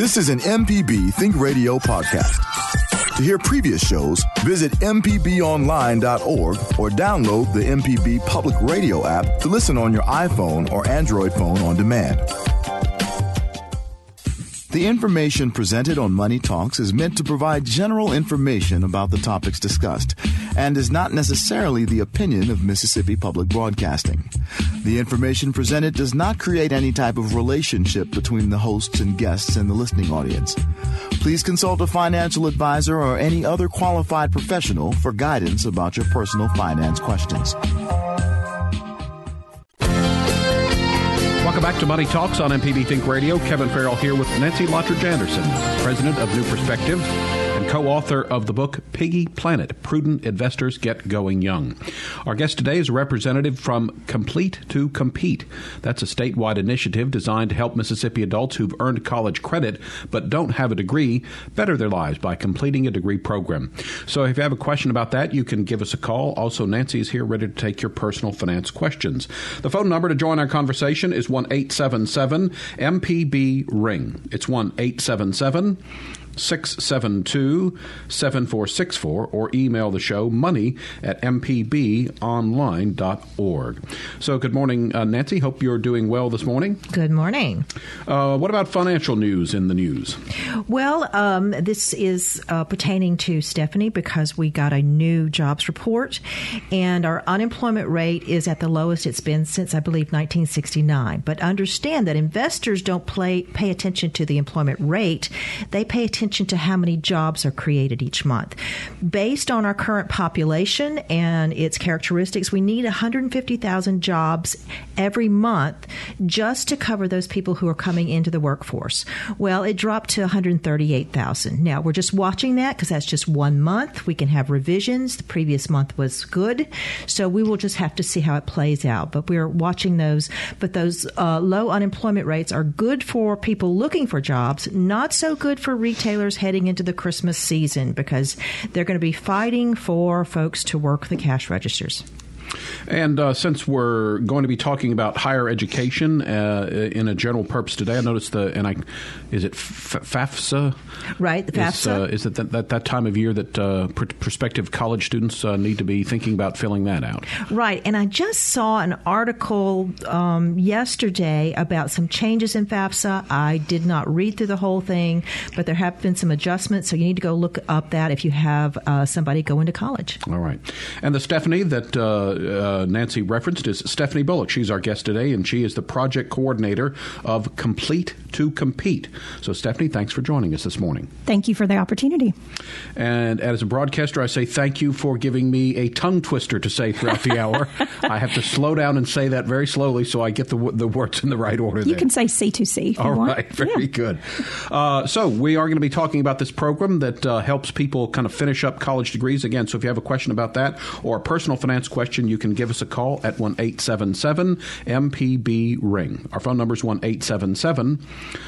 This is an MPB Think Radio podcast. To hear previous shows, visit MPBOnline.org or download the MPB Public Radio app to listen on your iPhone or Android phone on demand. The information presented on Money Talks is meant to provide general information about the topics discussed and is not necessarily the opinion of Mississippi Public Broadcasting. The information presented does not create any type of relationship between the hosts and guests and the listening audience. Please consult a financial advisor or any other qualified professional for guidance about your personal finance questions. Welcome back to Money Talks on MPB Think Radio. Kevin Farrell here with Nancy Lottridge Anderson, president of New Perspectives and co-author of the book Piggy Planet: Prudent Investors Get Going Young. Our guest today is a representative from Complete to Compete. That's a statewide initiative designed to help Mississippi adults who've earned college credit but don't have a degree better their lives by completing a degree program. So if you have a question about that, you can give us a call. Also, Nancy is here ready to take your personal finance questions. The phone number to join our conversation is one eight seven seven MPB Ring. It's 1 877 672 7464 or email the show money at mpbonline.org. So, good morning, uh, Nancy. Hope you're doing well this morning. Good morning. Uh, what about financial news in the news? Well, um, this is uh, pertaining to Stephanie because we got a new jobs report, and our unemployment rate is at the lowest it's been since, I believe, 1969. But understand that investors don't play, pay attention to the employment rate, they pay attention to how many jobs are created each month. Based on our current population and its characteristics, we need 150,000 jobs every month just to cover those people who are coming into the workforce. Well, it dropped to 138,000. Now, we're just watching that because that's just one month. We can have revisions. The previous month was good. So we will just have to see how it plays out. But we're watching those. But those uh, low unemployment rates are good for people looking for jobs, not so good for retailers heading into the Christmas season because they're going to be fighting for folks to work the cash registers. And uh, since we're going to be talking about higher education uh, in a general purpose today, I noticed the and I is it FAFSA? Right, the FAFSA. Is, uh, is it that, that, that time of year that uh, pr- prospective college students uh, need to be thinking about filling that out? Right, and I just saw an article um, yesterday about some changes in FAFSA. I did not read through the whole thing, but there have been some adjustments, so you need to go look up that if you have uh, somebody going to college. All right, and the Stephanie that uh, Nancy referenced is Stephanie Bullock. She's our guest today, and she is the project coordinator of Complete to Compete. So, Stephanie, thanks for joining us this morning. Thank you for the opportunity. And as a broadcaster, I say thank you for giving me a tongue twister to say throughout the hour. I have to slow down and say that very slowly so I get the, the words in the right order. You there. can say C2C. All right, very yeah. good. Uh, so, we are going to be talking about this program that uh, helps people kind of finish up college degrees. Again, so if you have a question about that or a personal finance question, you can give us a call at 1 877 MPB Ring. Our phone number is 1 877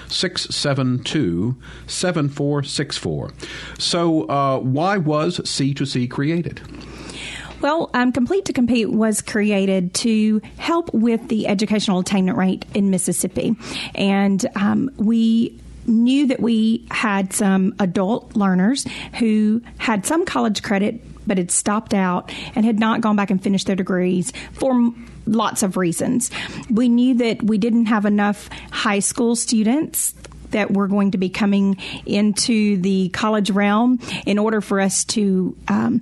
672 7464. So, uh, why was C2C created? Well, um, Complete to Compete was created to help with the educational attainment rate in Mississippi. And um, we knew that we had some adult learners who had some college credit but had stopped out and had not gone back and finished their degrees for lots of reasons. We knew that we didn't have enough high school students that were going to be coming into the college realm in order for us to um,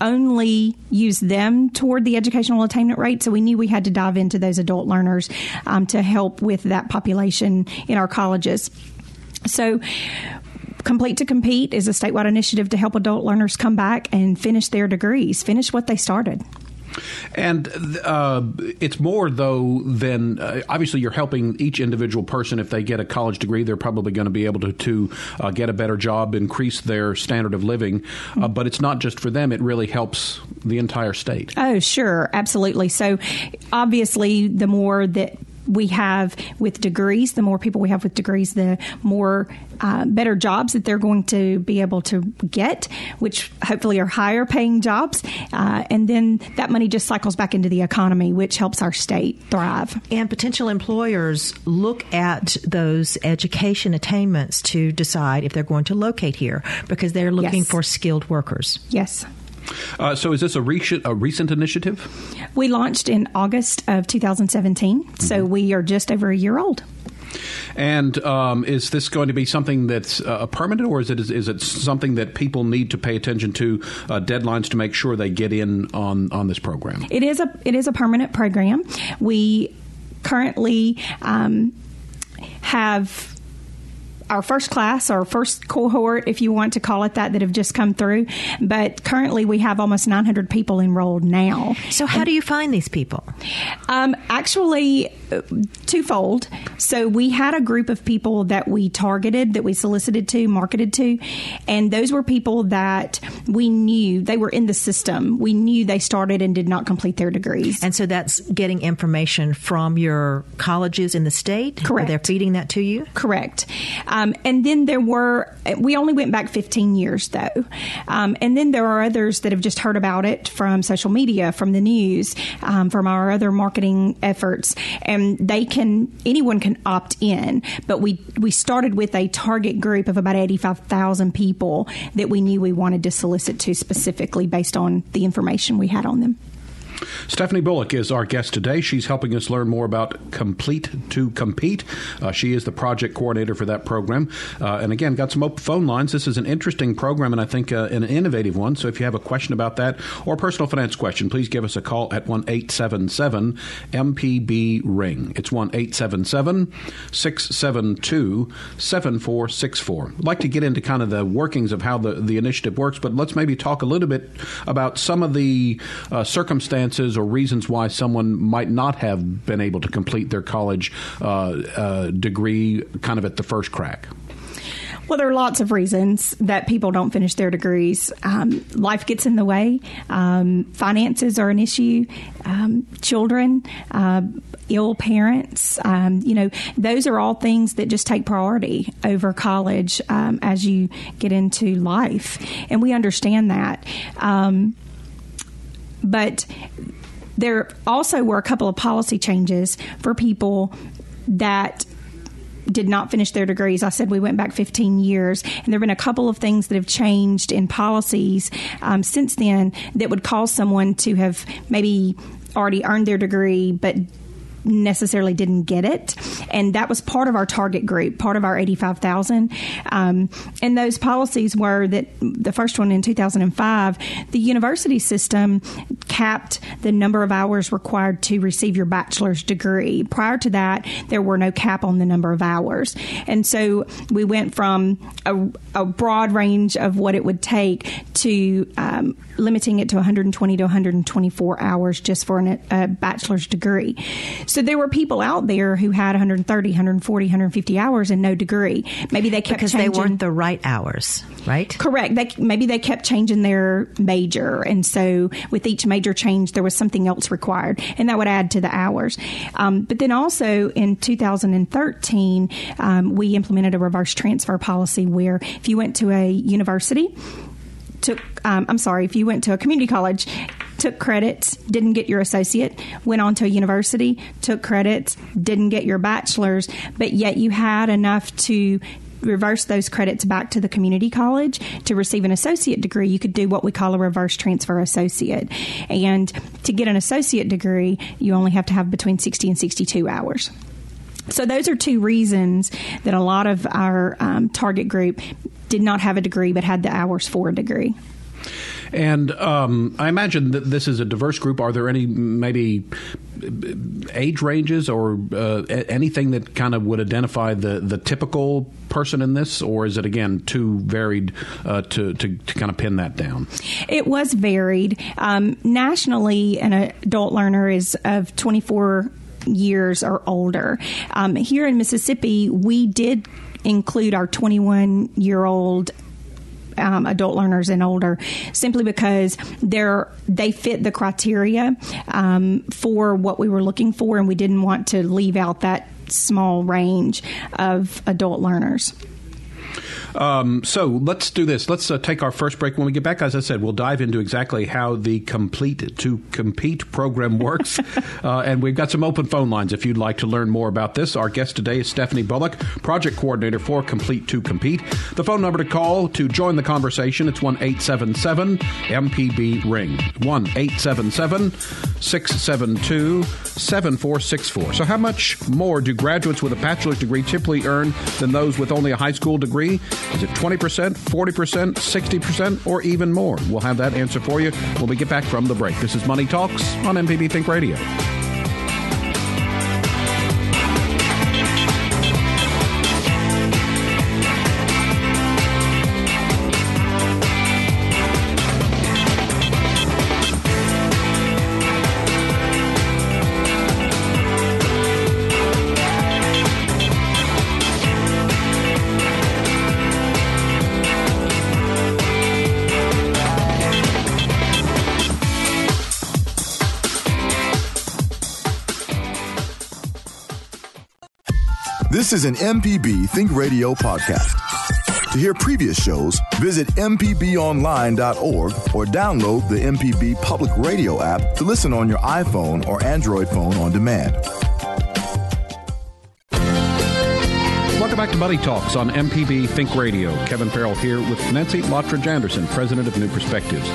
only use them toward the educational attainment rate. So we knew we had to dive into those adult learners um, to help with that population in our colleges. So Complete to Compete is a statewide initiative to help adult learners come back and finish their degrees, finish what they started. And uh, it's more, though, than uh, obviously you're helping each individual person. If they get a college degree, they're probably going to be able to, to uh, get a better job, increase their standard of living. Uh, but it's not just for them, it really helps the entire state. Oh, sure. Absolutely. So, obviously, the more that we have with degrees. The more people we have with degrees, the more uh, better jobs that they're going to be able to get, which hopefully are higher paying jobs. Uh, and then that money just cycles back into the economy, which helps our state thrive. And potential employers look at those education attainments to decide if they're going to locate here because they're looking Yes. for skilled workers. Yes. Uh, so, is this a recent, a recent initiative? We launched in August of 2017, so we are just over a year old. And um, is this going to be something that's uh, permanent, or is it is, is it something that people need to pay attention to uh, deadlines to make sure they get in on on this program? It is a it is a permanent program. We currently um, have our first class, our first cohort, if you want to call it that, that have just come through. But currently, we have almost 900 people enrolled now. So, how do you find these people? Um, actually, twofold. So we had a group of people that we targeted, that we solicited to, marketed to, and those were people that we knew they were in the system. We knew they started and did not complete their degrees. And so that's getting information from your colleges in the state? Correct. They're feeding that to you? Correct. Um, and then there were, we only went back 15 years though. Um, and then there are others that have just heard about it from social media, from the news, um, from our other marketing efforts. And they can, anyone can opt in. But we, we started with a target group of about 85,000 people that we knew we wanted to solicit to specifically based on the information we had on them. Stephanie Bullock is our guest today. She's helping us learn more about Complete to Compete. Uh, she is the project coordinator for that program. Uh, and again, got some open phone lines. This is an interesting program and I think uh, an innovative one. So if you have a question about that or personal finance question, please give us a call at 1 877 MPB Ring. It's 1 877 672 7464. I'd like to get into kind of the workings of how the, the initiative works, but let's maybe talk a little bit about some of the uh, circumstances or reasons why someone might not have been able to complete their college uh, uh, degree kind of at the first crack. Well, there are lots of reasons that people don't finish their degrees. Um, life gets in the way. Um, finances are an issue. Um, children, uh, ill parents. Um, you know, those are all things that just take priority over college um, as you get into life, and we understand that. But there also were a couple of policy changes for people that did not finish their degrees. I said we went back 15 years, and there have been a couple of things that have changed in policies um, since then that would cause someone to have maybe already earned their degree, but necessarily didn't get it. And that was part of our target group, part of our 85,000. Um, and those policies were that the first one in 2005, the university system capped the number of hours required to receive your bachelor's degree. Prior to that, there were no cap on the number of hours. And so we went from a, a broad range of what it would take to um, limiting it to 120 to 124 hours just for an, a bachelor's degree. So there were people out there who had 130, 140, 150 hours and no degree. Maybe they kept Because changing. they weren't the right hours, right? Correct. They, maybe they kept changing their major, and so with each major change, there was something else required, and that would add to the hours. Um, but then also in 2013, um, we implemented a reverse transfer policy where if you went to a university, took um, I'm sorry, if you went to a community college, took credits, didn't get your associate, went on to a university, took credits, didn't get your bachelor's, but yet you had enough to reverse those credits back to the community college to receive an associate degree, you could do what we call a reverse transfer associate. And to get an associate degree, you only have to have between 60 and 62 hours. So those are two reasons that a lot of our um, target group did not have a degree but had the hours for a degree. And um, I imagine that this is a diverse group. Are there any maybe age ranges or uh, anything that kind of would identify the, the typical person in this, or is it again too varied uh, to, to, to kind of pin that down? It was varied. Um, nationally, an adult learner is of 24 years or older. Um, here in Mississippi, we did include our 21 year old um, adult learners and older, simply because they're they fit the criteria um, for what we were looking for, and we didn't want to leave out that small range of adult learners. Um, so let's do this. Let's uh, take our first break. When we get back, as I said, we'll dive into exactly how the Complete to Compete program works. uh, and we've got some open phone lines if you'd like to learn more about this. Our guest today is Stephanie Bullock, project coordinator for Complete to Compete. The phone number to call to join the conversation it's 1 877 MPB Ring. 1 877 672 7464. So, how much more do graduates with a bachelor's degree typically earn than those with only a high school degree? Is it 20%, 40%, 60%, or even more? We'll have that answer for you when we get back from the break. This is Money Talks on MPB Think Radio. This is an MPB Think Radio podcast. To hear previous shows, visit MPBOnline.org or download the MPB Public Radio app to listen on your iPhone or Android phone on demand. Welcome back to Money Talks on MPB Think Radio. Kevin Farrell here with Nancy Lottridge Anderson, president of New Perspectives.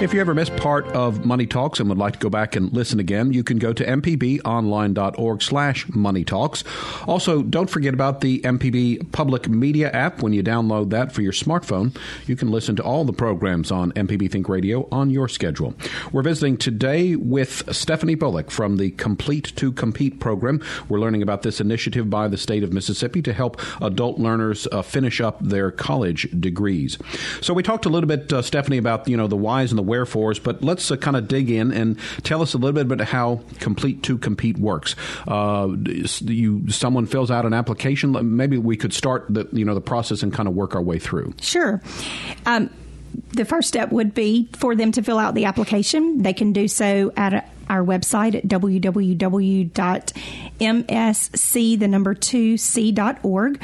If you ever missed part of Money Talks and would like to go back and listen again, you can go to mpbonline.org slash money talks. Also, don't forget about the MPB Public Media app. When you download that for your smartphone, you can listen to all the programs on MPB Think Radio on your schedule. We're visiting today with Stephanie Bullock from the Complete to Compete program. We're learning about this initiative by the state of Mississippi to help adult learners uh, finish up their college degrees. So we talked a little bit, uh, Stephanie, about you know the whys and the wherefores, but let's uh, kind of dig in and tell us a little bit about how Complete to Compete works. Uh, you, someone fills out an application. Maybe we could start the you know the process and kind of work our way through. Sure. Um, the first step would be for them to fill out the application. They can do so at a, our website at www.msc, the number two, c.org.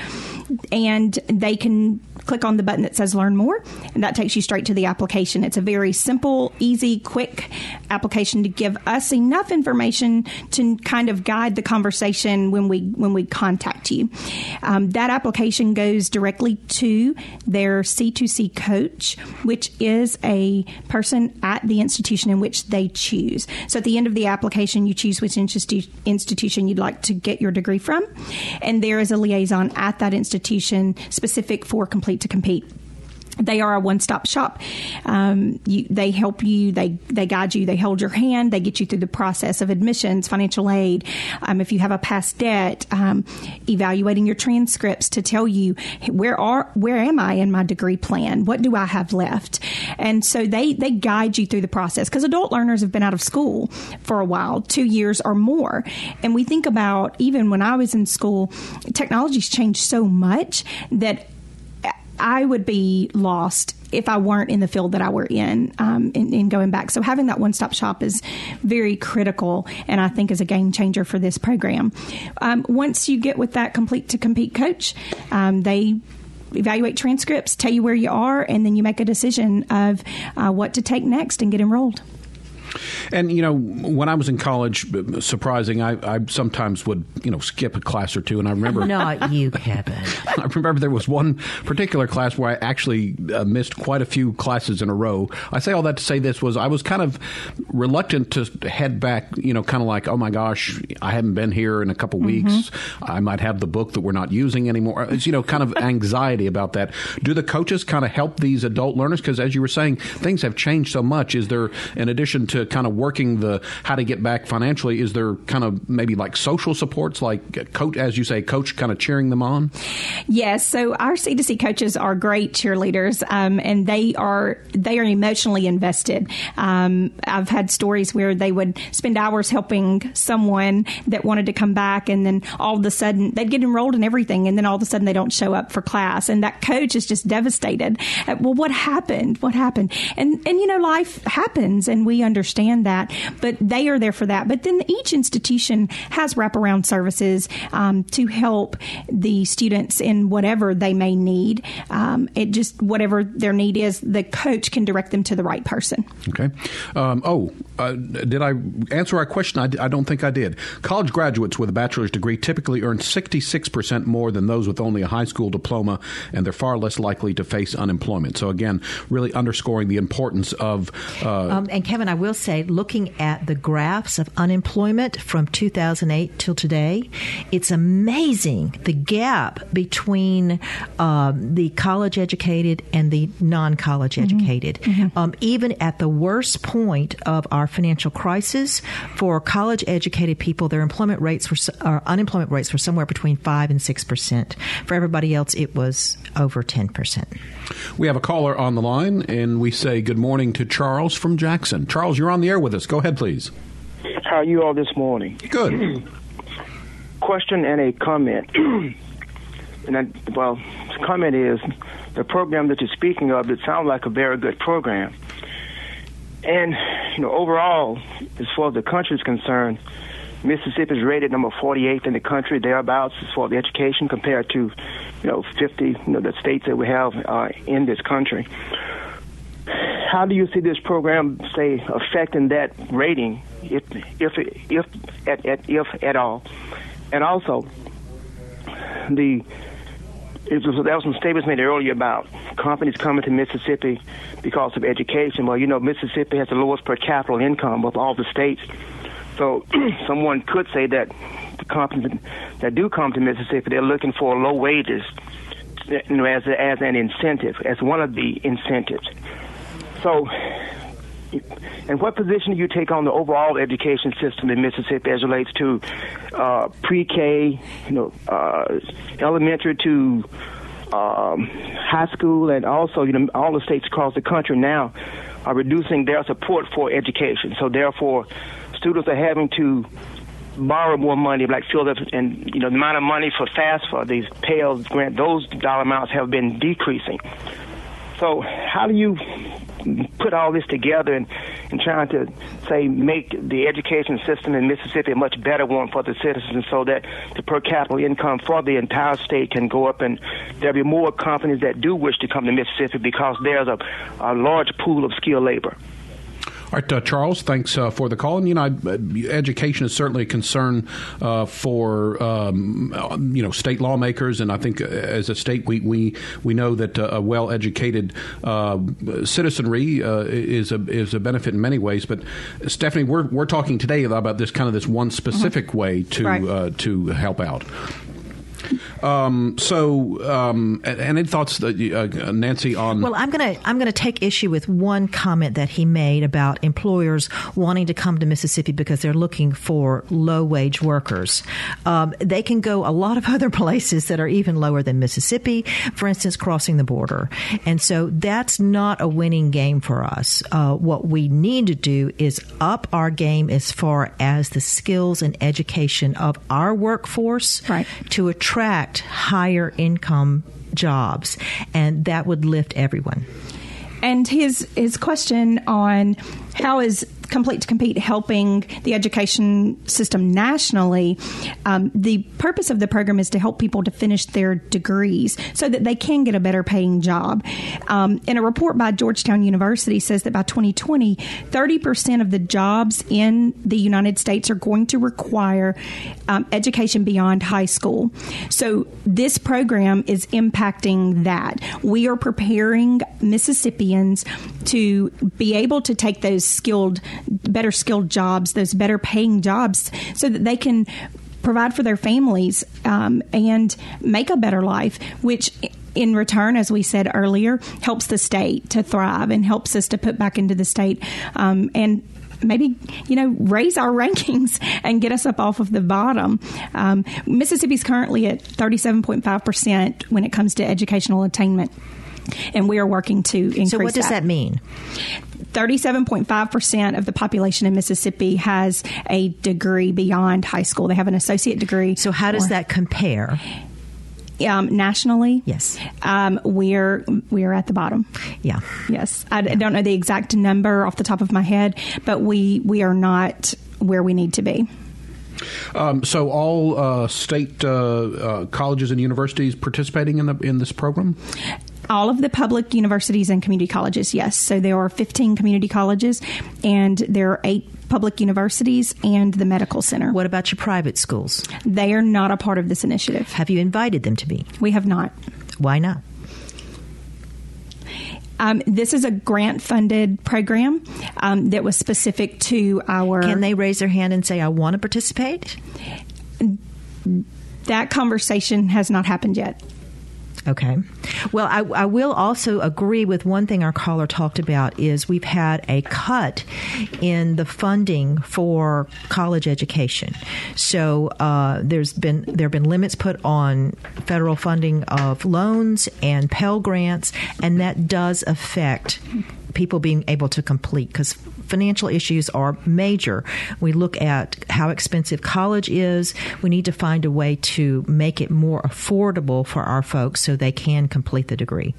And they can click on the button that says learn more, and that takes you straight to the application. It's a very simple, easy, quick application to give us enough information to kind of guide the conversation when we when we contact you. Um, that application goes directly to their C2C coach, which is a person at the institution in which they choose. So at the end of the application, you choose which institu- institution you'd like to get your degree from, and there is a liaison at that institution specific for complete to compete they are a one-stop shop. Um, you, they help you. They they guide you. They hold your hand. They get you through the process of admissions, financial aid. Um, if you have a past debt, um, evaluating your transcripts to tell you where are where am I in my degree plan? What do I have left? And so they they guide you through the process because adult learners have been out of school for a while, two years or more. And we think about even when I was in school, technology's changed so much that I would be lost if I weren't in the field that I were in, um, in, in, going back. So having that one stop shop is very critical, and I think is a game changer for this program. Um, once you get with that complete to compete coach, um, they evaluate transcripts, tell you where you are, and then you make a decision of uh, what to take next and get enrolled. And you know, when I was in college, surprising, I, I sometimes would you know skip a class or two, and I remember not you, Kevin. I remember there was one particular class where I actually uh, missed quite a few classes in a row. I say all that to say this was I was kind of reluctant to head back. You know, kind of like, oh my gosh, I haven't been here in a couple mm-hmm. weeks. I might have the book that we're not using anymore. It's, you know, kind of anxiety about that. Do the coaches kind of help these adult learners? Because as you were saying, things have changed so much. Is there, in addition to to kind of working the how to get back financially, is there kind of maybe like social supports, like coach, as you say, coach kind of cheering them on? Yes. So our C2C coaches are great cheerleaders, um, and they are they are emotionally invested. Um, I've had stories where they would spend hours helping someone that wanted to come back, and then all of a sudden they'd get enrolled in everything, and then all of a sudden they don't show up for class, and that coach is just devastated. Uh, well, what happened? What happened? And and you know, life happens, and we understand that, but they are there for that. But then each institution has wraparound services um, to help the students in whatever they may need. Um, it just whatever their need is, the coach can direct them to the right person. Okay. Um, oh, uh, did I answer our question? I, I don't think I did. College graduates with a bachelor's degree typically earn 66% more than those with only a high school diploma, and they're far less likely to face unemployment. So, again, really underscoring the importance of. Uh, um, and, Kevin, I will say, looking at the graphs of unemployment from 2008 till today, it's amazing the gap between um, the college educated and the non college educated. Mm-hmm. Mm-hmm. Um, even at the worst point of our financial crisis, for college educated people, their employment rates were, or unemployment rates were somewhere between 5 and 6%. For everybody else, it was over 10%. We have a caller on the line, and we say good morning to Charles from Jackson. Charles, you're on the air with us. Go ahead, please. How are you all this morning? Good. Question and a comment. and I, well, the comment is the program that you're speaking of. It sounds like a very good program. And you know, overall, as far as the country is concerned, Mississippi is rated number 48th in the country, thereabouts, as far as education compared to, you know, 50, you know, the states that we have uh, in this country. How do you see this program, say, affecting that rating, if if if at, at if at all? And also, the it was, there was some statements made earlier about companies coming to Mississippi because of education. Well, you know, Mississippi has the lowest per capita income of all the states. So someone could say that the companies that do come to Mississippi, they're looking for low wages you know, as, as an incentive, as one of the incentives. So, and what position do you take on the overall education system in Mississippi as relates to uh, pre-K, you know, uh, elementary to um, high school, and also you know all the states across the country now are reducing their support for education. So therefore, students are having to borrow more money, like fill up, and you know the amount of money for FAFSA, these Pell grant, those dollar amounts have been decreasing. So how do you put all this together and, and trying to say make the education system in Mississippi a much better one for the citizens so that the per capita income for the entire state can go up and there'll be more companies that do wish to come to Mississippi because there's a, a large pool of skilled labor. All right, uh, Charles, thanks uh, for the call. And you know, uh, education is certainly a concern uh, for um, you know state lawmakers, and I think uh, as a state, we we, we know that uh, a well-educated citizenry is a is a benefit in many ways. But Stephanie, we're we're talking today about this kind of this one specific mm-hmm. way to right. to help out. Um, so, um, any thoughts, uh, Nancy, on? Well, I'm gonna I'm gonna take issue with one comment that he made about employers wanting to come to Mississippi because they're looking for low wage workers. Um, they can go a lot of other places that are even lower than Mississippi, for instance, crossing the border, and so that's not a winning game for us. Uh, what we need to do is up our game as far as the skills and education of our workforce right. to attract attract higher income jobs, and that would lift everyone. And his his question on how is Complete to Compete helping the education system nationally, um, the purpose of the program is to help people to finish their degrees so that they can get a better paying job. Um, and a report by Georgetown University says that by 2020, 30% of the jobs in the United States are going to require um, education beyond high school. So this program is impacting that. We are preparing Mississippians to be able to take those skilled better skilled jobs, those better paying jobs, so that they can provide for their families um, and make a better life, which in return, as we said earlier, helps the state to thrive and helps us to put back into the state um, and maybe you know raise our rankings and get us up off of the bottom. Um, Mississippi's currently at 37.5 percent when it comes to educational attainment, and we are working to increase. So, what does that, that mean? 37.5% of the population in Mississippi has a degree beyond high school. They have an associate degree. So, how does or- that compare? um, nationally? Yes. Um, we're we're at the bottom. Yeah. Yes, I, I don't know the exact number off the top of my head, but we we are not where we need to be. Um, so, all uh, state uh, uh, colleges and universities participating in the in this program. All of the public universities and community colleges, yes. So there are 15 community colleges, and there are eight public universities and the medical center. What about your private schools? They are not a part of this initiative. Have you invited them to be? We have not. Why not? Um, this is a grant funded program um, that was specific to our. Can they raise their hand and say, I want to participate? That conversation has not happened yet. Okay. Well, I, I, will also agree with one thing our caller talked about is we've had a cut in the funding for college education. So uh, there's been there have been limits put on federal funding of loans and Pell grants, and that does affect people being able to complete because financial issues are major. We look at how expensive college is. We need to find a way to make it more affordable for our folks so they can complete the degree.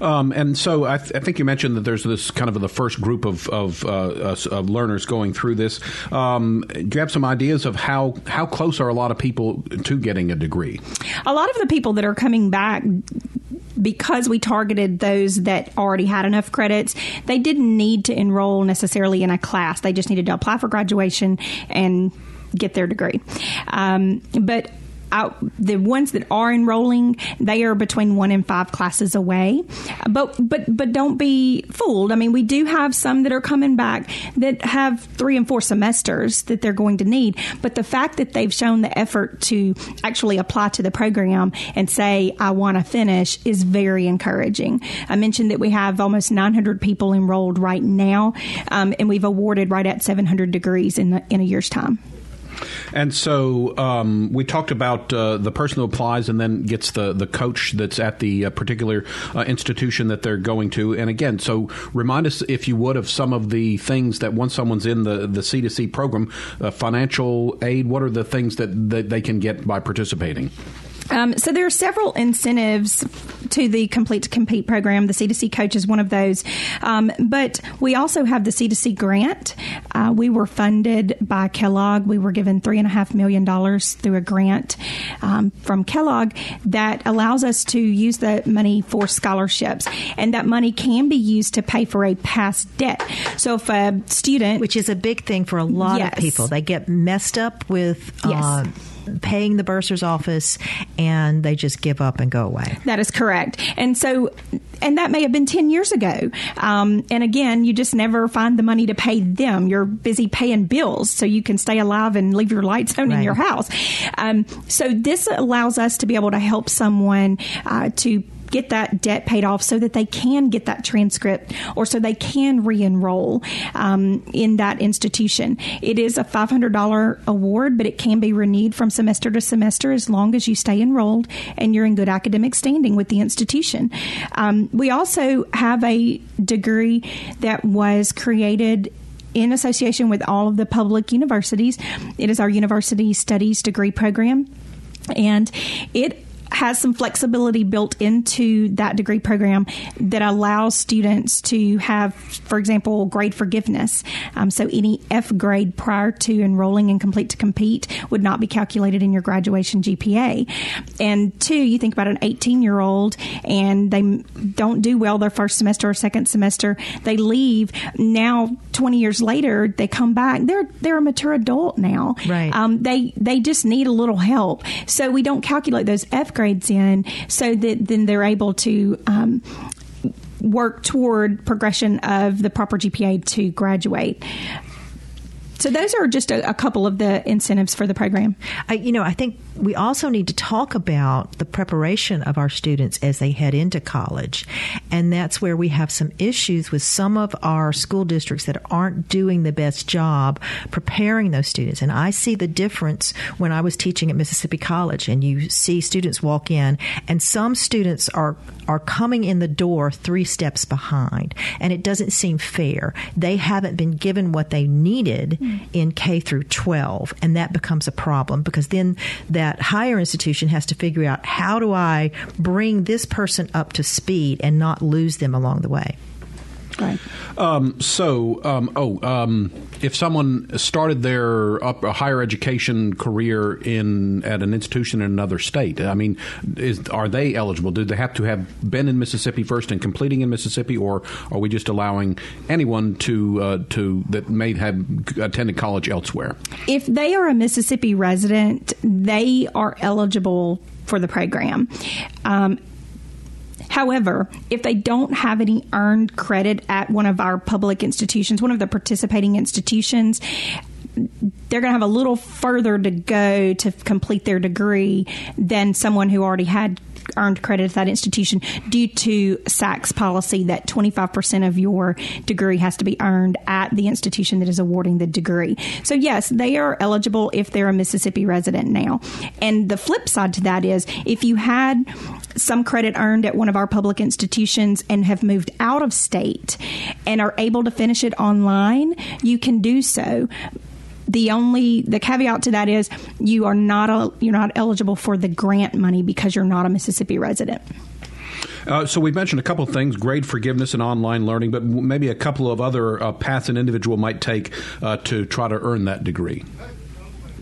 Um, and so I, th- I, think you mentioned that there's this kind of the first group of, of, uh, of learners going through this. Um, do you have some ideas of how, how close are a lot of people to getting a degree? A lot of the people that are coming back because we targeted those that already had enough credits, they didn't need to enroll necessarily in a class. They just needed to apply for graduation and get their degree. Um, but out, the ones that are enrolling, they are between one and five classes away. But but but don't be fooled. I mean, we do have some that are coming back that have three and four semesters that they're going to need. But the fact that they've shown the effort to actually apply to the program and say, "I want to finish," is very encouraging. I mentioned that we have almost 900 people enrolled right now, um, and we've awarded right at 700 degrees in the, in a year's time. And so um, we talked about uh, the person who applies and then gets the, the coach that's at the uh, particular uh, institution that they're going to. And again, so remind us, if you would, of some of the things that once someone's in the, the C2C program, uh, financial aid, what are the things that, that they can get by participating? Um, so there are several incentives to the Complete to Compete program. The C2C coach is one of those. Um, but we also have the C2C grant. Uh, we were funded by Kellogg. We were given $3.5 million through a grant um, from Kellogg that allows us to use the money for scholarships. And that money can be used to pay for a past debt. So if a student. Which is a big thing for a lot Yes. of people. They get messed up with. Yes. Uh, Paying the bursar's office, and they just give up and go away. That is correct. And so, and that may have been 10 years ago. Um, and again, you just never find the money to pay them. You're busy paying bills so you can stay alive and leave your lights on in your house. Um, so this allows us to be able to help someone uh, to get that debt paid off so that they can get that transcript or so they can re-enroll um, in that institution. It is a $500 award, but it can be renewed from semester to semester as long as you stay enrolled and you're in good academic standing with the institution. Um, we also have a degree that was created in association with all of the public universities. It is our University Studies degree program, and it has some flexibility built into that degree program that allows students to have, for example, grade forgiveness. Um, so any F grade prior to enrolling in Complete to Compete would not be calculated in your graduation GPA. And two, you think about an 18 year old and they don't do well their first semester or second semester, they leave. Now, 20 years later, they come back. They're they're a mature adult now. Right. Um, they they just need a little help. So we don't calculate those F grades in, so that then they're able to. Um, work toward progression of the proper GPA to graduate. So those are just a, a couple of the incentives for the program. I, you know, I think we also need to talk about the preparation of our students as they head into college. And that's where we have some issues with some of our school districts that aren't doing the best job preparing those students. And I see the difference when I was teaching at Mississippi College and you see students walk in and some students are are coming in the door three steps behind and it doesn't seem fair. They haven't been given what they needed in K through 12 and that becomes a problem because then that higher institution has to figure out how do I bring this person up to speed and not lose them along the way. Right. Um, so, um, oh, um, if someone started their up, a higher education career in at an institution in another state, I mean, is, are they eligible? Do they have to have been in Mississippi first and completing in Mississippi, or are we just allowing anyone to uh, to that may have attended college elsewhere? If they are a Mississippi resident, they are eligible for the program. Um, However, if they don't have any earned credit at one of our public institutions, one of the participating institutions, they're going to have a little further to go to complete their degree than someone who already had earned credit at that institution due to SACS policy that 25% of your degree has to be earned at the institution that is awarding the degree. So, yes, they are eligible if they're a Mississippi resident now. And the flip side to that is if you had some credit earned at one of our public institutions and have moved out of state and are able to finish it online, you can do so the only the caveat to that is you are not a, you're not eligible for the grant money because you're not a Mississippi resident. Uh, so we've mentioned a couple of things: grade forgiveness and online learning, but maybe a couple of other uh, paths an individual might take uh, to try to earn that degree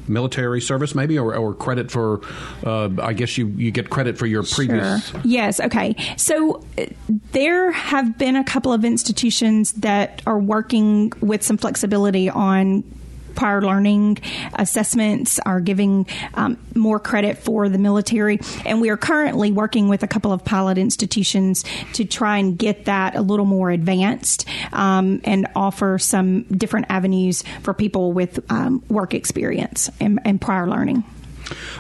military service, maybe, or, or credit for, uh, I guess you, you get credit for your previous. Sure. Yes, okay. So uh, there have been a couple of institutions that are working with some flexibility on prior learning assessments are giving um, more credit for the military. And we are currently working with a couple of pilot institutions to try and get that a little more advanced um, and offer some different avenues for people with um, work experience and, and prior learning.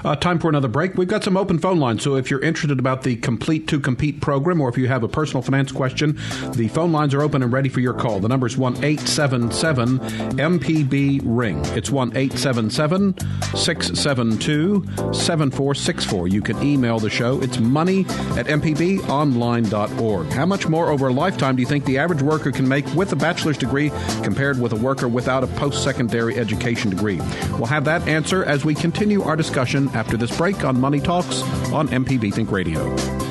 Uh, time for another break. We've got some open phone lines, so if you're interested about the Complete to Compete program or if you have a personal finance question, the phone lines are open and ready for your call. The number is 1 877 MPB Ring. It's 1 877 672 7464. You can email the show. It's money at mpbonline.org. How much more over a lifetime do you think the average worker can make with a bachelor's degree compared with a worker without a post secondary education degree? We'll have that answer as we continue our discussion discussion after this break on Money Talks on MPB Think Radio.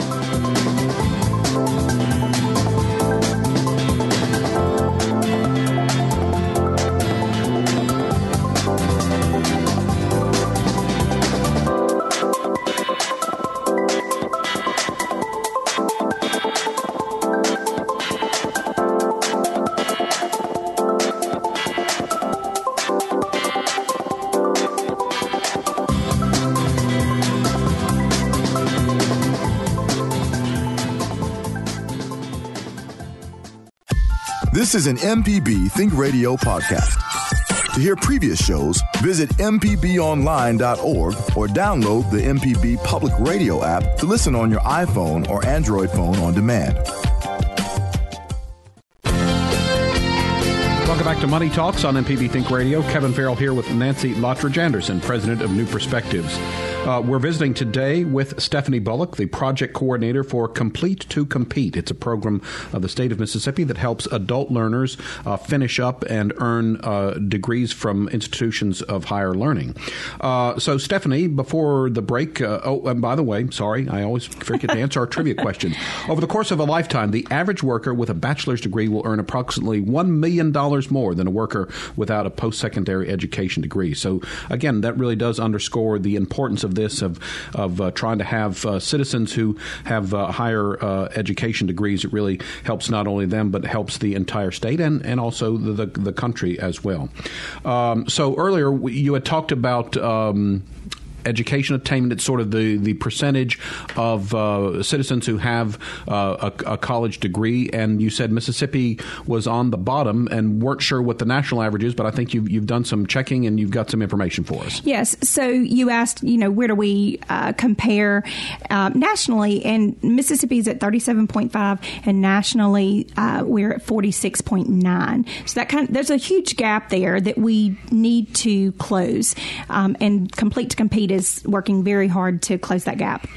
This is an MPB Think Radio podcast. To hear previous shows, visit MPBOnline.org or download the MPB Public Radio app to listen on your iPhone or Android phone on demand. Welcome back to Money Talks on MPB Think Radio. Kevin Farrell here with Nancy Lottridge Anderson, president of New Perspectives. Uh, we're visiting today with Stephanie Bullock, the project coordinator for Complete to Compete. It's a program of the state of Mississippi that helps adult learners uh, finish up and earn uh, degrees from institutions of higher learning. Uh, so, Stephanie, before the break, uh, oh, and by the way, sorry, I always forget to answer our trivia questions. Over the course of a lifetime, the average worker with a bachelor's degree will earn approximately $1 million more than a worker without a post secondary education degree. So, again, that really does underscore the importance of this of of uh, trying to have uh, citizens who have uh, higher uh, education degrees. It really helps not only them but helps the entire state and and also the the, the country as well. Um, so earlier you had talked about. Um, education attainment. It's sort of the, the percentage of uh, citizens who have uh, a, a, college degree. And you said Mississippi was on the bottom and weren't sure what the national average is, but I think you've, you've done some checking and you've got some information for us. Yes. So you asked, you know, where do we uh, compare uh, nationally? And Mississippi is at 37.5, and nationally uh, we're at 46.9. So that kind of, there's a huge gap there that we need to close. Um, and Complete to Compete is working very hard to close that gap.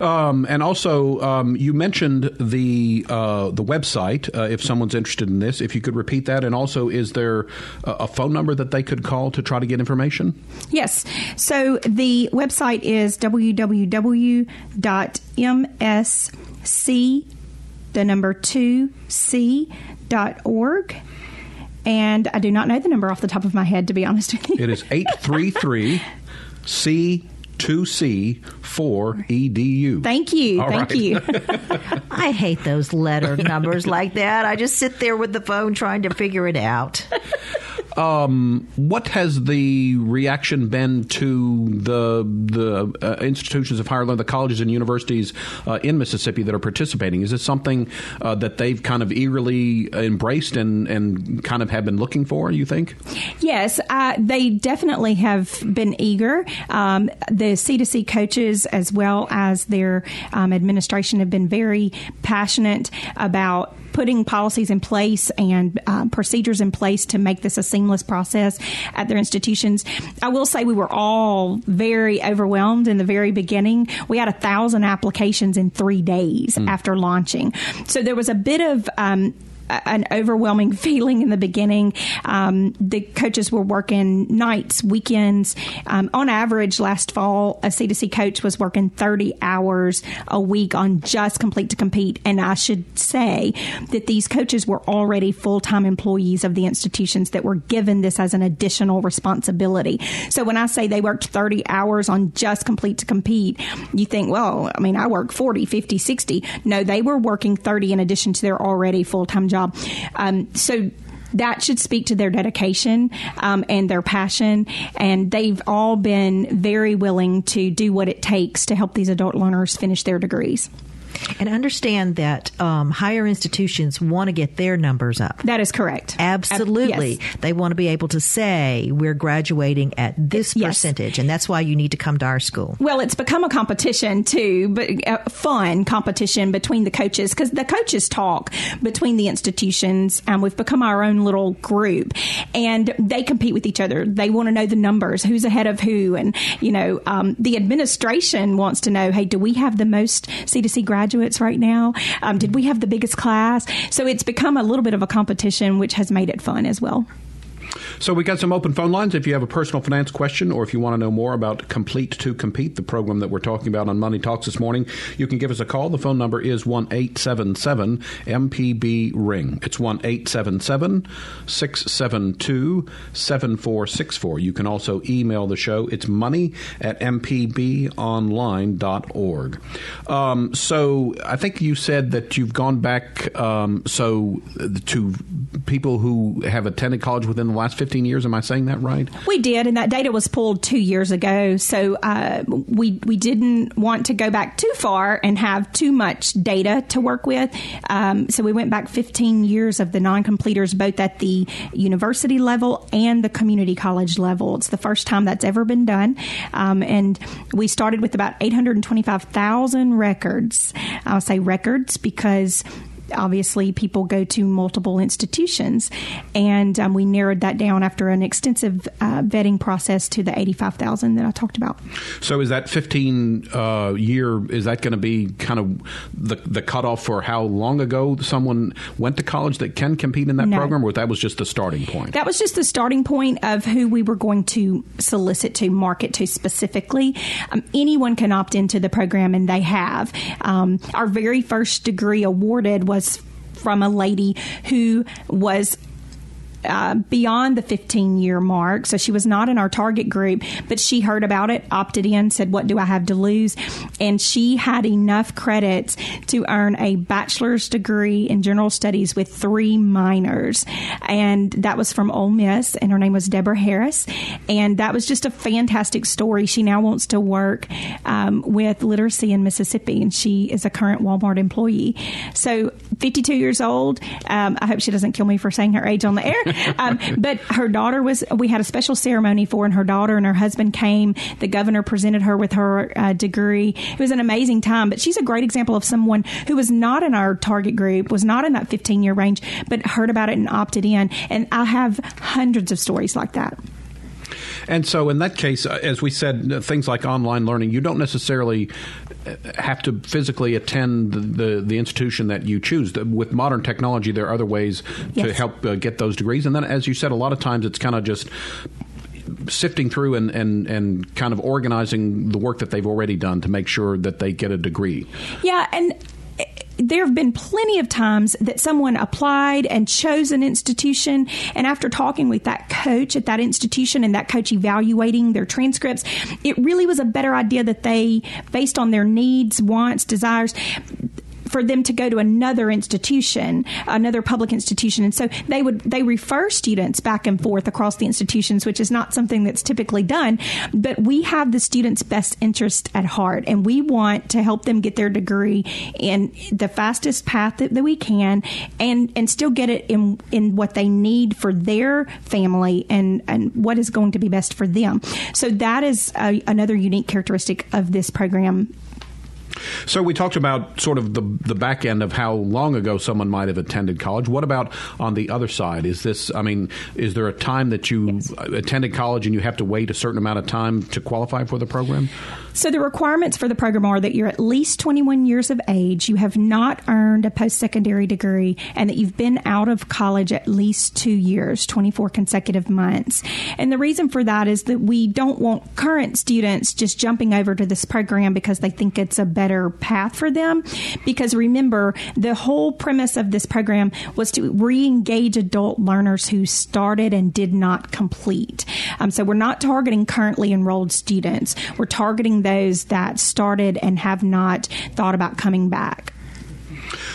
Um, and also, um, you mentioned the uh, the website. Uh, if someone's interested in this, if you could repeat that, and also, is there a, a, phone number that they could call to try to get information? Yes. So the website is www.msc the number two c dot org. And I do not know the number off the top of my head, to be honest with you. It is 833 C 2C4EDU. Thank you. All Thank right. you. I hate those letter numbers like that. I just sit there with the phone trying to figure it out. Um, what has the reaction been to the the uh, institutions of higher learning, the colleges and universities uh, in Mississippi that are participating? Is this something uh, that they've kind of eagerly embraced and, and kind of have been looking for? You think? Yes, uh, they definitely have been eager. Um, the C2C coaches, as well as their um, administration, have been very passionate about putting policies in place and um, procedures in place to make this a seamless process at their institutions. I will say we were all very overwhelmed in the very beginning. We had a thousand applications in three days mm. after launching. So there was a bit of um, an overwhelming feeling in the beginning. Um, the coaches were working nights, weekends. Um, on average, last fall, a C2C coach was working 30 hours a week on just Complete to Compete. And I should say that these coaches were already full time employees of the institutions that were given this as an additional responsibility. So when I say they worked 30 hours on just Complete to Compete, you think, well, I mean, I work 40, 50, 60. No, they were working 30 in addition to their already full time job. Um, so that should speak to their dedication um, and their passion. And they've all been very willing to do what it takes to help these adult learners finish their degrees. And understand that um, higher institutions want to get their numbers up. That is correct. Absolutely. yes. They want to be able to say, we're graduating at this Yes. percentage, and that's why you need to come to our school. Well, it's become a competition too, but a fun competition between the coaches because the coaches talk between the institutions, and we've become our own little group, and they compete with each other. They want to know the numbers, who's ahead of who, and you know, um, the administration wants to know, hey, do we have the most C2C graduates right now? Um, did we have the biggest class? So it's become a little bit of a competition, which has made it fun as well. So we got some open phone lines. If you have a personal finance question, or if you want to know more about Complete to Compete, the program that we're talking about on Money Talks this morning, you can give us a call. The phone number is one eight seven seven MPB Ring. It's one eight seven seven six seven two seven four six four. You can also email the show. It's money at mpbonline.org. Um, so I think you said that you've gone back um, so to people who have attended college within the last 15 years. Am I saying that right? We did, and that data was pulled two years ago. So uh, we we didn't want to go back too far and have too much data to work with. Um, so we went back 15 years of the non-completers, both at the university level and the community college level. It's the first time that's ever been done, um, and we started with about 825,000 records. I'll say records because obviously people go to multiple institutions and um, we narrowed that down after an extensive uh, vetting process to the 85,000 that I talked about. So is that 15 uh, year, is that going to be kind of the, the cutoff for how long ago someone went to college that can compete in that No. program, or that was just the starting point? That was just the starting point of who we were going to solicit to, market to specifically. Um, anyone can opt into the program, and they have. Um, our very first degree awarded was from a lady who was uh, beyond the 15 year mark. So she was not in our target group, but she heard about it, opted in, said, What do I have to lose? And she had enough credits to earn a bachelor's degree in general studies with three minors. And that was from Ole Miss, and her name was Deborah Harris. And that was just a fantastic story. She now wants to work um, with literacy in Mississippi, and she is a current Walmart employee. So, 52 years old. Um, I hope she doesn't kill me for saying her age on the air. Um, but her daughter was, we had a special ceremony for, and her daughter and her husband came. The governor presented her with her uh, degree. It was an amazing time, but she's a great example of someone who was not in our target group, was not in that 15 year range, but heard about it and opted in. And I have hundreds of stories like that. And so, in that case, uh, as we said, uh, things like online learning, you don't necessarily uh, have to physically attend the, the, the institution that you choose. With modern technology, there are other ways yes. to help uh, get those degrees. And then, as you said, a lot of times it's kind of just sifting through and, and, and kind of organizing the work that they've already done to make sure that they get a degree. Yeah, and there have been plenty of times that someone applied and chose an institution, and after talking with that coach at that institution and that coach evaluating their transcripts, it really was a better idea that they, based on their needs, wants, desires, for them to go to another institution, another public institution. And so they would they refer students back and forth across the institutions, which is not something that's typically done. But we have the students' best interest at heart, and we want to help them get their degree in the fastest path that, that we can, and and still get it in in what they need for their family and and what is going to be best for them. So that is a, another unique characteristic of this program so we talked about sort of the the back end of how long ago someone might have attended college. What about on the other side? Is this? I mean, is there a time that you yes. attended college and you have to wait a certain amount of time to qualify for the program? So the requirements for the program are that you're at least 21 years of age, you have not earned a post-secondary degree, and that you've been out of college at least two years, 24 consecutive months. And the reason for that is that we don't want current students just jumping over to this program because they think it's a better path for them. Because remember, the whole premise of this program was to re-engage adult learners who started and did not complete. Um, so we're not targeting currently enrolled students. We're targeting those that started and have not thought about coming back.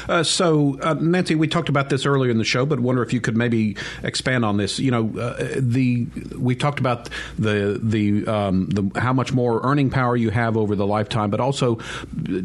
Uh, so, uh, Nancy, we talked about this earlier in the show, but wonder if you could maybe expand on this. You know, uh, the we talked about the the um, the how much more earning power you have over the lifetime, but also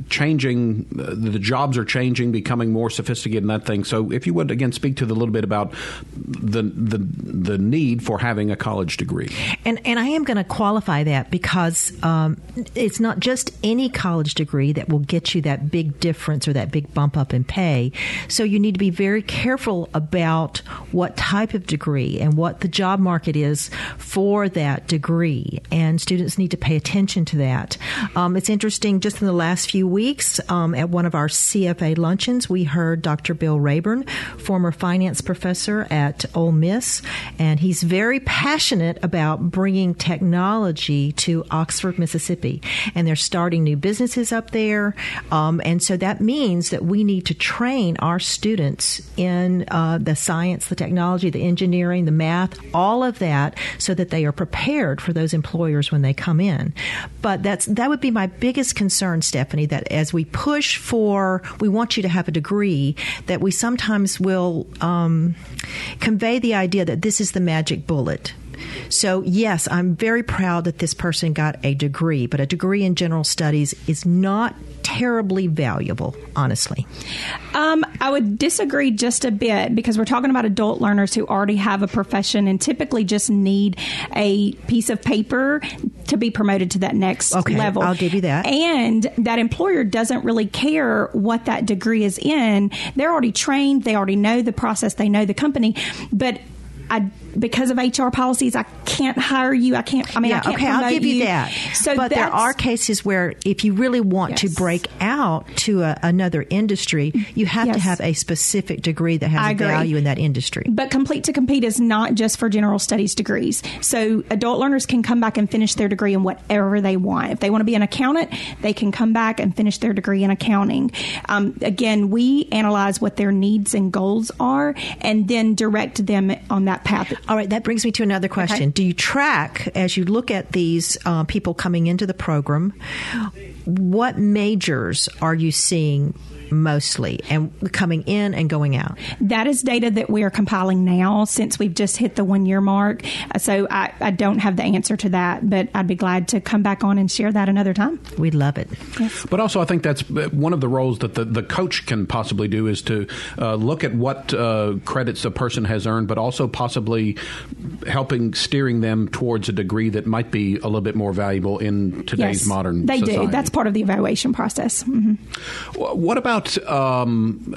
changing. Uh, the jobs are changing, becoming more sophisticated, and that thing. So, if you would again speak to the little bit about the the the need for having a college degree. And and I am going to qualify that because um, it's not just any college degree that will get you that big difference or that big bump up in pay. So you need to be very careful about what type of degree and what the job market is for that degree. And students need to pay attention to that. Um, it's interesting, just in the last few weeks, um, at one of our CFA luncheons, we heard Dr. Bill Rayburn, former finance professor at Ole Miss, and he's very passionate about bringing technology to Oxford, Mississippi. And they're starting new businesses up there. Um, and so that means that we need to train our students in uh, the science, the technology, the engineering, the math, all of that, so that they are prepared for those employers when they come in. But that's that would be my biggest concern, Stephanie. That as we push for, we want you to have a degree, that we sometimes will um, convey the idea that this is the magic bullet so, yes, I'm very proud that this person got a degree, but a degree in general studies is not terribly valuable, honestly. Um, I would disagree just a bit because we're talking about adult learners who already have a profession and typically just need a piece of paper to be promoted to that next okay, level. I'll give you that. And that employer doesn't really care what that degree is in. They're already trained, they already know the process, they know the company, but I because of HR policies, I can't hire you. I can't. I mean, yeah, I can't okay, I'll give you, you, that. So, but there are cases where if you really want yes. to break out to a, another industry, you have yes. to have a specific degree that has value in that industry. But complete to compete is not just for general studies degrees. So adult learners can come back and finish their degree in whatever they want. If they want to be an accountant, they can come back and finish their degree in accounting. Um, again, we analyze what their needs and goals are, and then direct them on that that path. All right, that brings me to another question. Okay. Do you track as you look at these uh, people coming into the program? What majors are you seeing mostly and coming in and going out? That is data that we are compiling now since we've just hit the one year mark. Uh, So I, I don't have the answer to that, but I'd be glad to come back on and share that another time. We'd love it. But also, I think that's uh, one of the roles that the, the coach can possibly do is to uh, look at what uh, credits a person has earned, but also possibly helping steering them towards a degree that might be a little bit more valuable in today's yes, modern they society. do. That's part of the evaluation process. hmm What about um,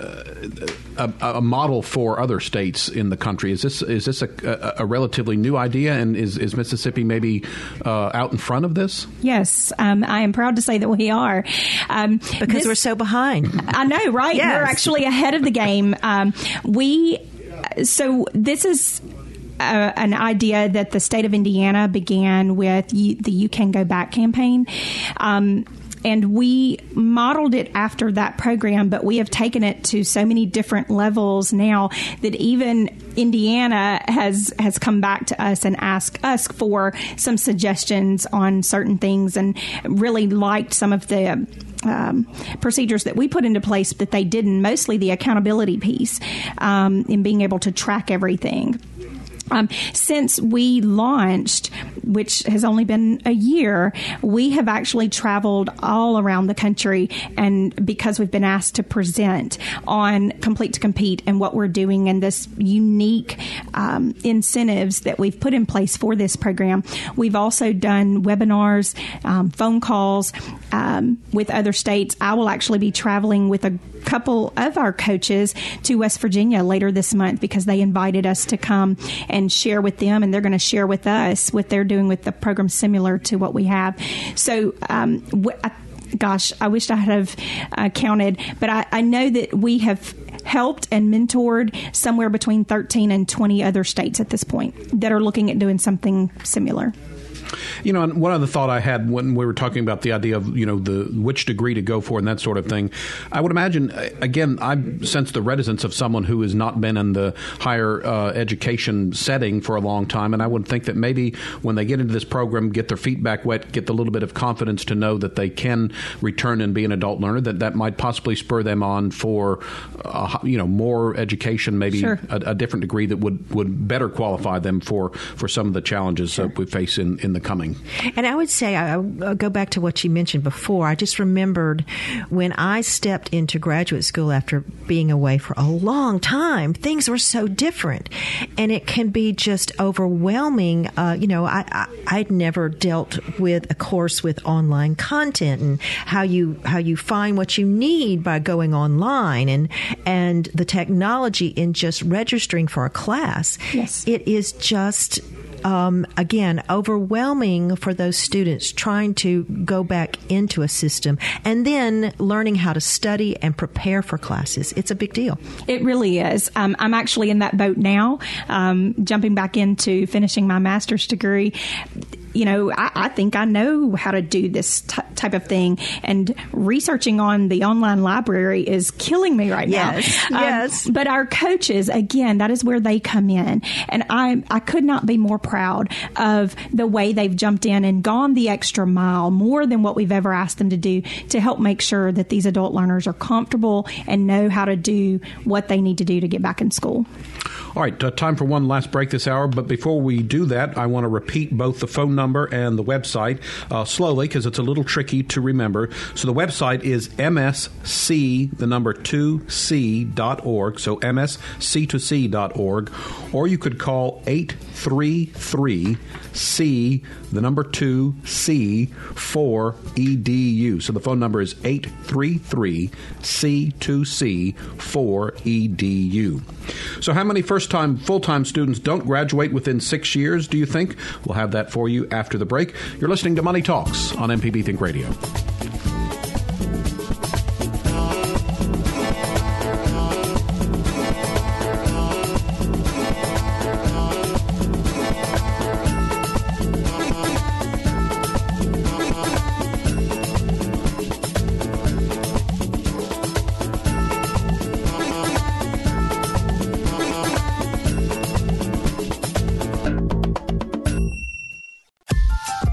a, a model for other states in the country? Is this is this a, a, a relatively new idea, and is, is Mississippi maybe uh, out in front of this? Yes, um, I am proud to say that we are. Um, Because this- we're so behind. I know, right? Yes. We're actually ahead of the game. Um, we so this is. Uh, an idea that the state of Indiana began with you, the "You Can Go Back" campaign, um, and we modeled it after that program. But we have taken it to so many different levels now that even Indiana has has come back to us and asked us for some suggestions on certain things, and really liked some of the um, procedures that we put into place that they didn't, mostly the accountability piece um, in being able to track everything. Um, since we launched, which has only been a year, we have actually traveled all around the country, and because we've been asked to present on Complete to Compete and what we're doing and this unique um, incentives that we've put in place for this program, we've also done webinars, um, phone calls um, with other states. I will actually be traveling with a couple of our coaches to West Virginia later this month because they invited us to come and share with them, and they're going to share with us what they're doing with the program similar to what we have. So, um, gosh, I wish I had have uh, counted, but I, I know that we have helped and mentored somewhere between 13 and 20 other states at this point that are looking at doing something similar. You know, and one other thought I had when we were talking about the idea of you know the which degree to go for and that sort of thing, I would imagine uh, again I sense the reticence of someone who has not been in the higher uh, education setting for a long time, and I would think that maybe when they get into this program, get their feet back wet, get the little bit of confidence to know that they can return and be an adult learner, that that might possibly spur them on for uh, you know more education, maybe Sure. a, a different degree that would would better qualify them for for some of the challenges that we face in in the coming. And I would say, I, I'll go back to what you mentioned before. I just remembered when I stepped into graduate school after being away for a long time, things were so different. And it can be just overwhelming. Uh, you know, I, I, I'd never dealt with a course with online content and how you, how you find what you need by going online and, and the technology in just registering for a class. Yes. It is just um, again, overwhelming for those students trying to go back into a system and then learning how to study and prepare for classes. It's a big deal. It really is. Um, I'm actually in that boat now, um, jumping back into finishing my master's degree. You know, I, I think I know how to do this t- type of thing, and researching on the online library is killing me right Yes, now. Um, yes. but our coaches, again, that is where they come in, and I I could not be more proud of the way they've jumped in and gone the extra mile, more than what we've ever asked them to do, to help make sure that these adult learners are comfortable and know how to do what they need to do to get back in school. All right, uh, time for one last break this hour. But before we do that, I want to repeat both the phone number and the website uh, slowly because it's a little tricky to remember. So the website is msc, the number 2c.org. So msc2c.org. Or you could call 833 C, the number 2 C, 4 EDU. So the phone number is 833 C2C 4 EDU. So, how many first time, full time students don't graduate within six years, do you think? We'll have that for you after the break. You're listening to Money Talks on MPB Think Radio.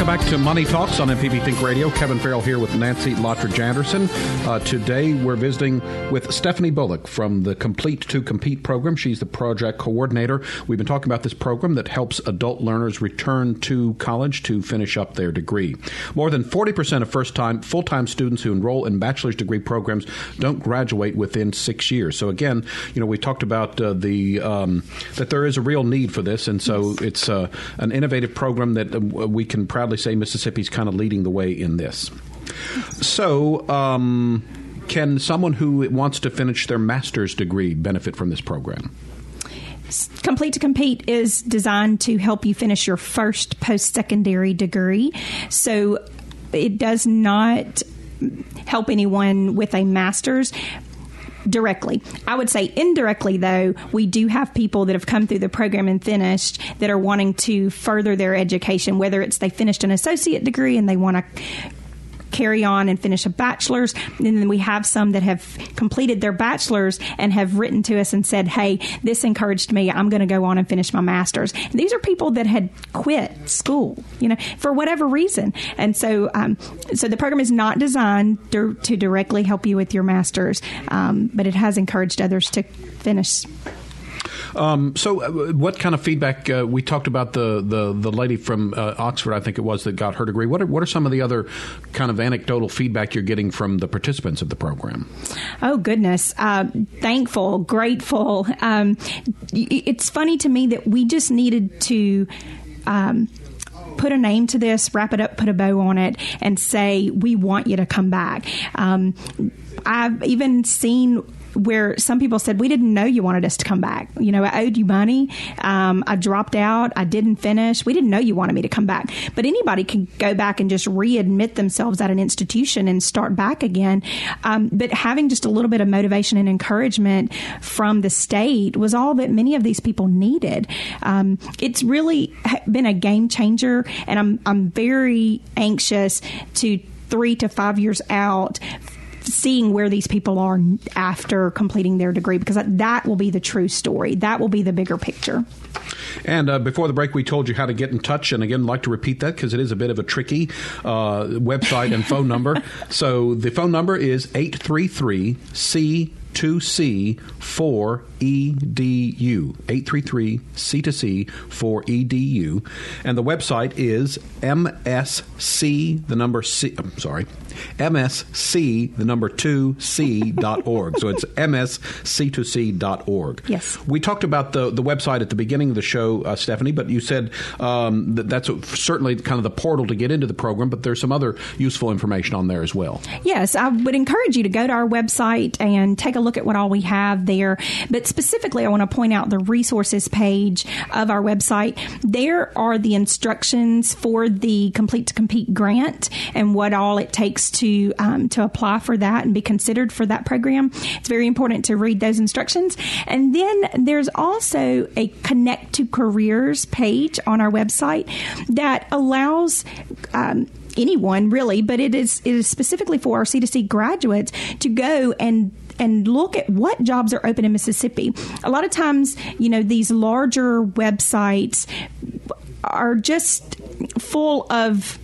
Welcome back to Money Talks on MPB Think Radio. Kevin Farrell here with Nancy Lottridge Anderson. Uh, today we're visiting with Stephanie Bullock from the Complete to Compete program. She's the project coordinator. We've been talking about this program that helps adult learners return to college to finish up their degree. More than 40% of first time, full time students who enroll in bachelor's degree programs don't graduate within six years. So, again, you know, we talked about uh, the um, that there is a real need for this, and so yes. it's uh, an innovative program that uh, we can proudly say Mississippi's kind of leading the way in this. So, um, can someone who wants to finish their master's degree benefit from this program? Complete to Compete is designed to help you finish your first post secondary degree. So it does not help anyone with a master's directly. I would say indirectly, though, we do have people that have come through the program and finished that are wanting to further their education, whether it's they finished an associate degree and they want to carry on and finish a bachelor's. And then we have some that have completed their bachelor's and have written to us and said, Hey, this encouraged me. I'm going to go on and finish my master's. And these are people that had quit school, you know, for whatever reason. And so, um, so the program is not designed to, to directly help you with your master's, um, but it has encouraged others to finish um, so, uh, what kind of feedback? Uh, we talked about the the, the lady from uh, Oxford, I think it was, that got her degree. What are, what are some of the other kind of anecdotal feedback you're getting from the participants of the program? Oh goodness, uh, thankful, grateful. Um, it's funny to me that we just needed to. Um, put a name to this, wrap it up, put a bow on it, and say, we want you to come back. Um, I've even seen where some people said we didn't know you wanted us to come back. You know, I owed you money. Um, I dropped out. I didn't finish. We didn't know you wanted me to come back. But anybody can go back and just readmit themselves at an institution and start back again. Um, but having just a little bit of motivation and encouragement from the state was all that many of these people needed. Um, it's really been a game changer, and I'm I'm very anxious to three to five years out seeing where these people are after completing their degree because that will be the true story. That will be the bigger picture. And uh, before the break, we told you how to get in touch. And again, I'd like to repeat that because it is a bit of a tricky uh, website and phone number. so the phone number is 833 C 2C 4 EDU. 833 C2C 4 EDU. And the website is MSC, the number C, I'm sorry, MSC, the number 2C.org. so it's MSC2C.org. Yes. We talked about the, the website at the beginning of the show, uh, Stephanie, but you said um, that that's certainly kind of the portal to get into the program, but there's some other useful information on there as well. Yes, I would encourage you to go to our website and take a look at what all we have there. But specifically, I want to point out the resources page of our website. There are the instructions for the Complete to Compete grant and what all it takes to um, to apply for that and be considered for that program. It's very important to read those instructions. And then there's also a Connect to Careers page on our website that allows um, anyone really, but it is it is specifically for our C2C graduates to go and and look at what jobs are open in Mississippi. A lot of times, you know, these larger websites are just full of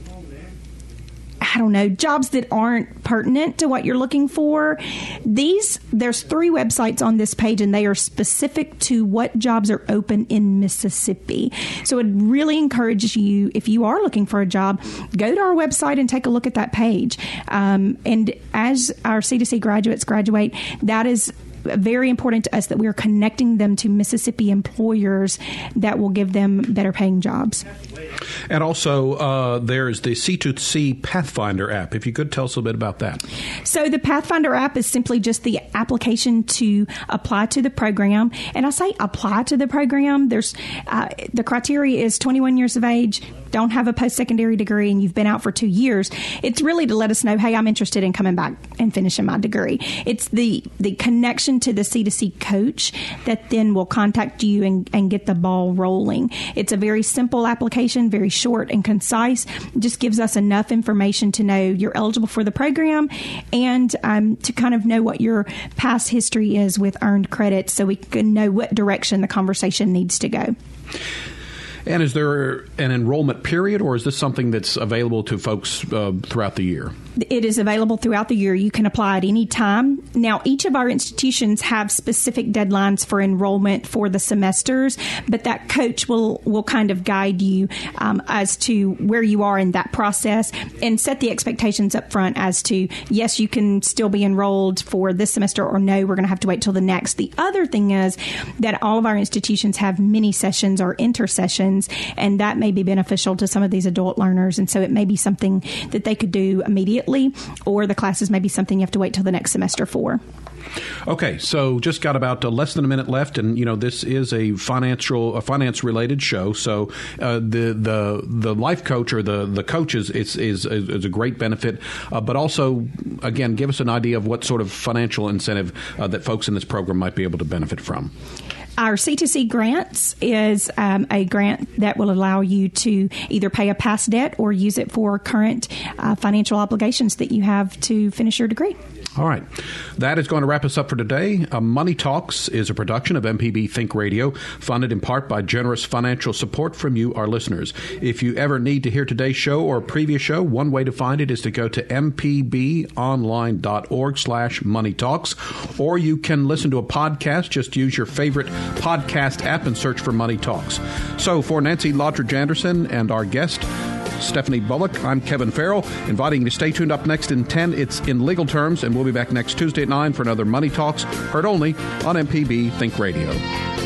I don't know, jobs that aren't pertinent to what you're looking for. These, there's three websites on this page and they are specific to what jobs are open in Mississippi. So it really encourages you, if you are looking for a job, go to our website and take a look at that page. Um, and as our C2C graduates graduate, that is very important to us that we are connecting them to Mississippi employers that will give them better paying jobs. And also, uh, there's the C2C Pathfinder app. If you could tell us a bit about that. So, the Pathfinder app is simply just the application to apply to the program. And I say apply to the program. There's uh, the criteria is 21 years of age, don't have a post secondary degree and you've been out for two years, it's really to let us know, hey, I'm interested in coming back and finishing my degree. It's the the connection to the C2C coach that then will contact you and, and get the ball rolling. It's a very simple application, very short and concise. Just gives us enough information to know you're eligible for the program and um, to kind of know what your past history is with earned credits so we can know what direction the conversation needs to go. And is there an enrollment period, or is this something that's available to folks uh, throughout the year? It is available throughout the year. You can apply at any time. Now, each of our institutions have specific deadlines for enrollment for the semesters, but that coach will will kind of guide you um, as to where you are in that process and set the expectations up front as to yes, you can still be enrolled for this semester, or no, we're going to have to wait till the next. The other thing is that all of our institutions have mini sessions or intersessions, and that may be beneficial to some of these adult learners, and so it may be something that they could do immediately immediately, or the classes may be something you have to wait till the next semester for. Okay, so just got about uh, less than a minute left, and you know this is a financial, a finance related show. So uh, the the the life coach or the the coaches is is is a great benefit, uh, but also again give us an idea of what sort of financial incentive uh, that folks in this program might be able to benefit from. Our C2C grants is um, a grant that will allow you to either pay a past debt or use it for current uh, financial obligations that you have to finish your degree. All right. That is going to wrap us up for today. Uh, Money Talks is a production of MPB Think Radio, funded in part by generous financial support from you, our listeners. If you ever need to hear today's show or a previous show, one way to find it is to go to mpbonline.org slash money talks, or you can listen to a podcast. Just use your favorite podcast app and search for Money Talks. So for Nancy Lottridge Anderson and our guest, Stephanie Bullock. I'm Kevin Farrell, inviting you to stay tuned up next in 10. It's in legal terms, and we'll be back next Tuesday at 9 for another Money Talks, heard only on MPB Think Radio.